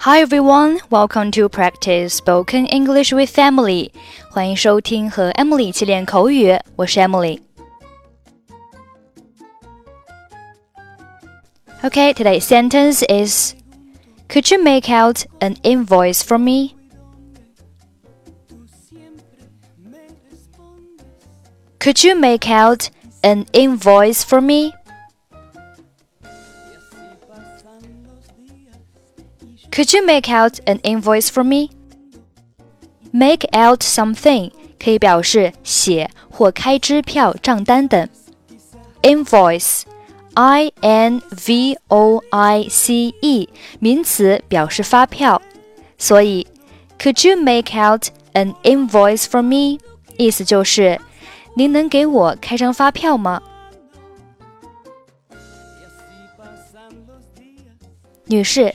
Hi everyone, welcome to practice spoken English with Emily. 欢迎收听和 Emily 一起练口语，我是 Emily。Okay, today's sentence is Could you make out an invoice for me? Could you make out an invoice for me? Could you make out an invoice for me? Make out something 可以表示写或开支票、账单等。Invoice, I N V O I C E 名词表示发票，所以 Could you make out an invoice for me？意思就是您能给我开张发票吗？女士。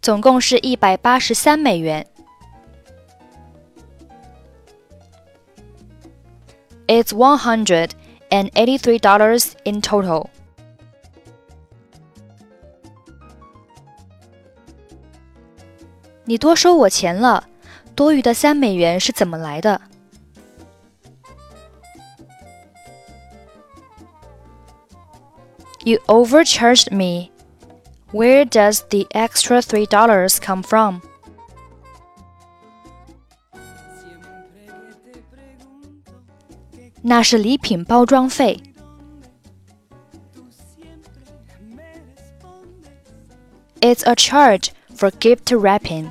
总共是一百八十三美元。It's one hundred and eighty-three dollars in total. 你多收我钱了，多余的三美元是怎么来的？You overcharged me. Where does the extra three dollars come from? It's a charge for gift wrapping.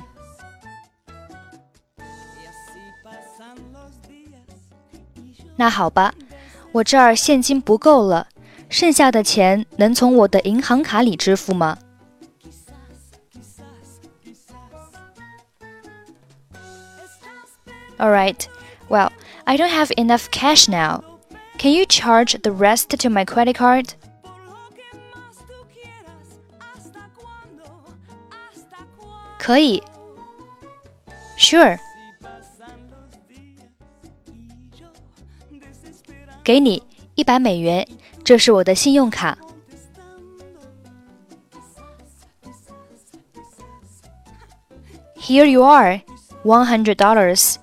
那好吧，我这儿现金不够了，剩下的钱能从我的银行卡里支付吗 ？Alright, well, I don't have enough cash now. Can you charge the rest to my credit card? Sure. 给你一百美元，这是我的信用卡。Here you are, one hundred dollars.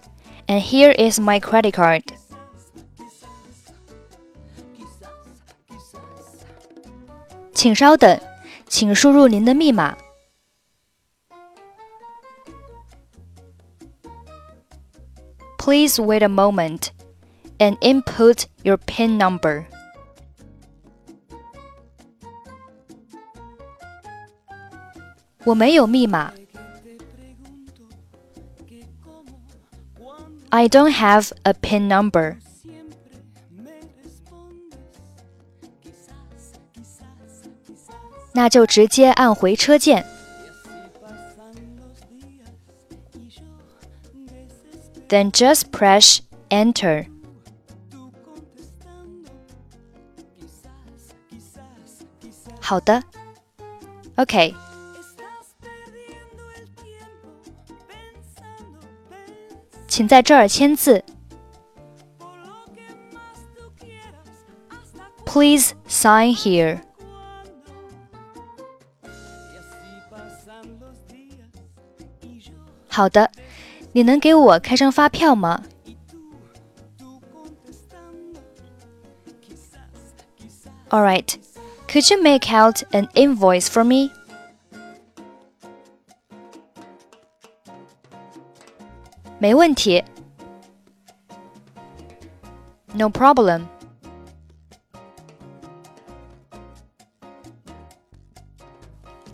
And here is my credit card. 请稍等，请输入您的密码。Please wait a moment and input your PIN number. 我没有密码。 I don't have a PIN number. Then just press enter. Okay. 请在这儿签字。Please sign here. 好的，你能给我开张发票吗？All right. Could you make out an invoice for me? 没问题。No problem.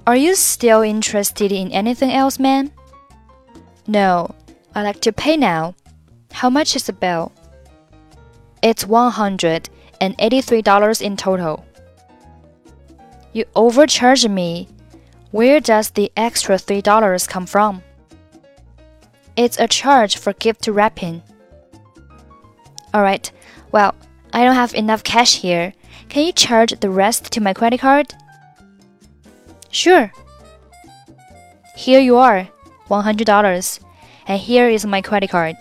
Are you still interested in anything else, ma'am? No, I'd like to pay now. How much is the bill? It's $183 in total. You overcharged me. Where does the extra $3 come from? It's a charge for gift wrapping. Alright, well, I don't have enough cash here. Can you charge the rest to my credit card? Sure. Here you are, $100. And here is my credit card.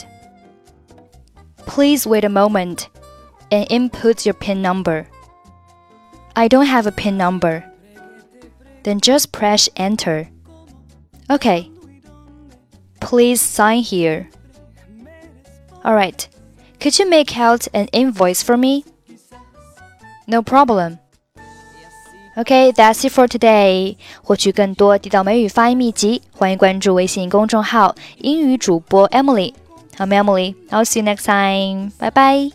Please wait a moment and input your PIN number. I don't have a PIN number. Then just press enter. Okay. Please sign here. Alright. Could you make out an invoice for me? No problem. Okay, that's it for today. 获取更多地道美语发音秘籍，欢迎关注微信公众号“英语主播 Emily”。I'm Emily. I'll see you next time. Bye bye.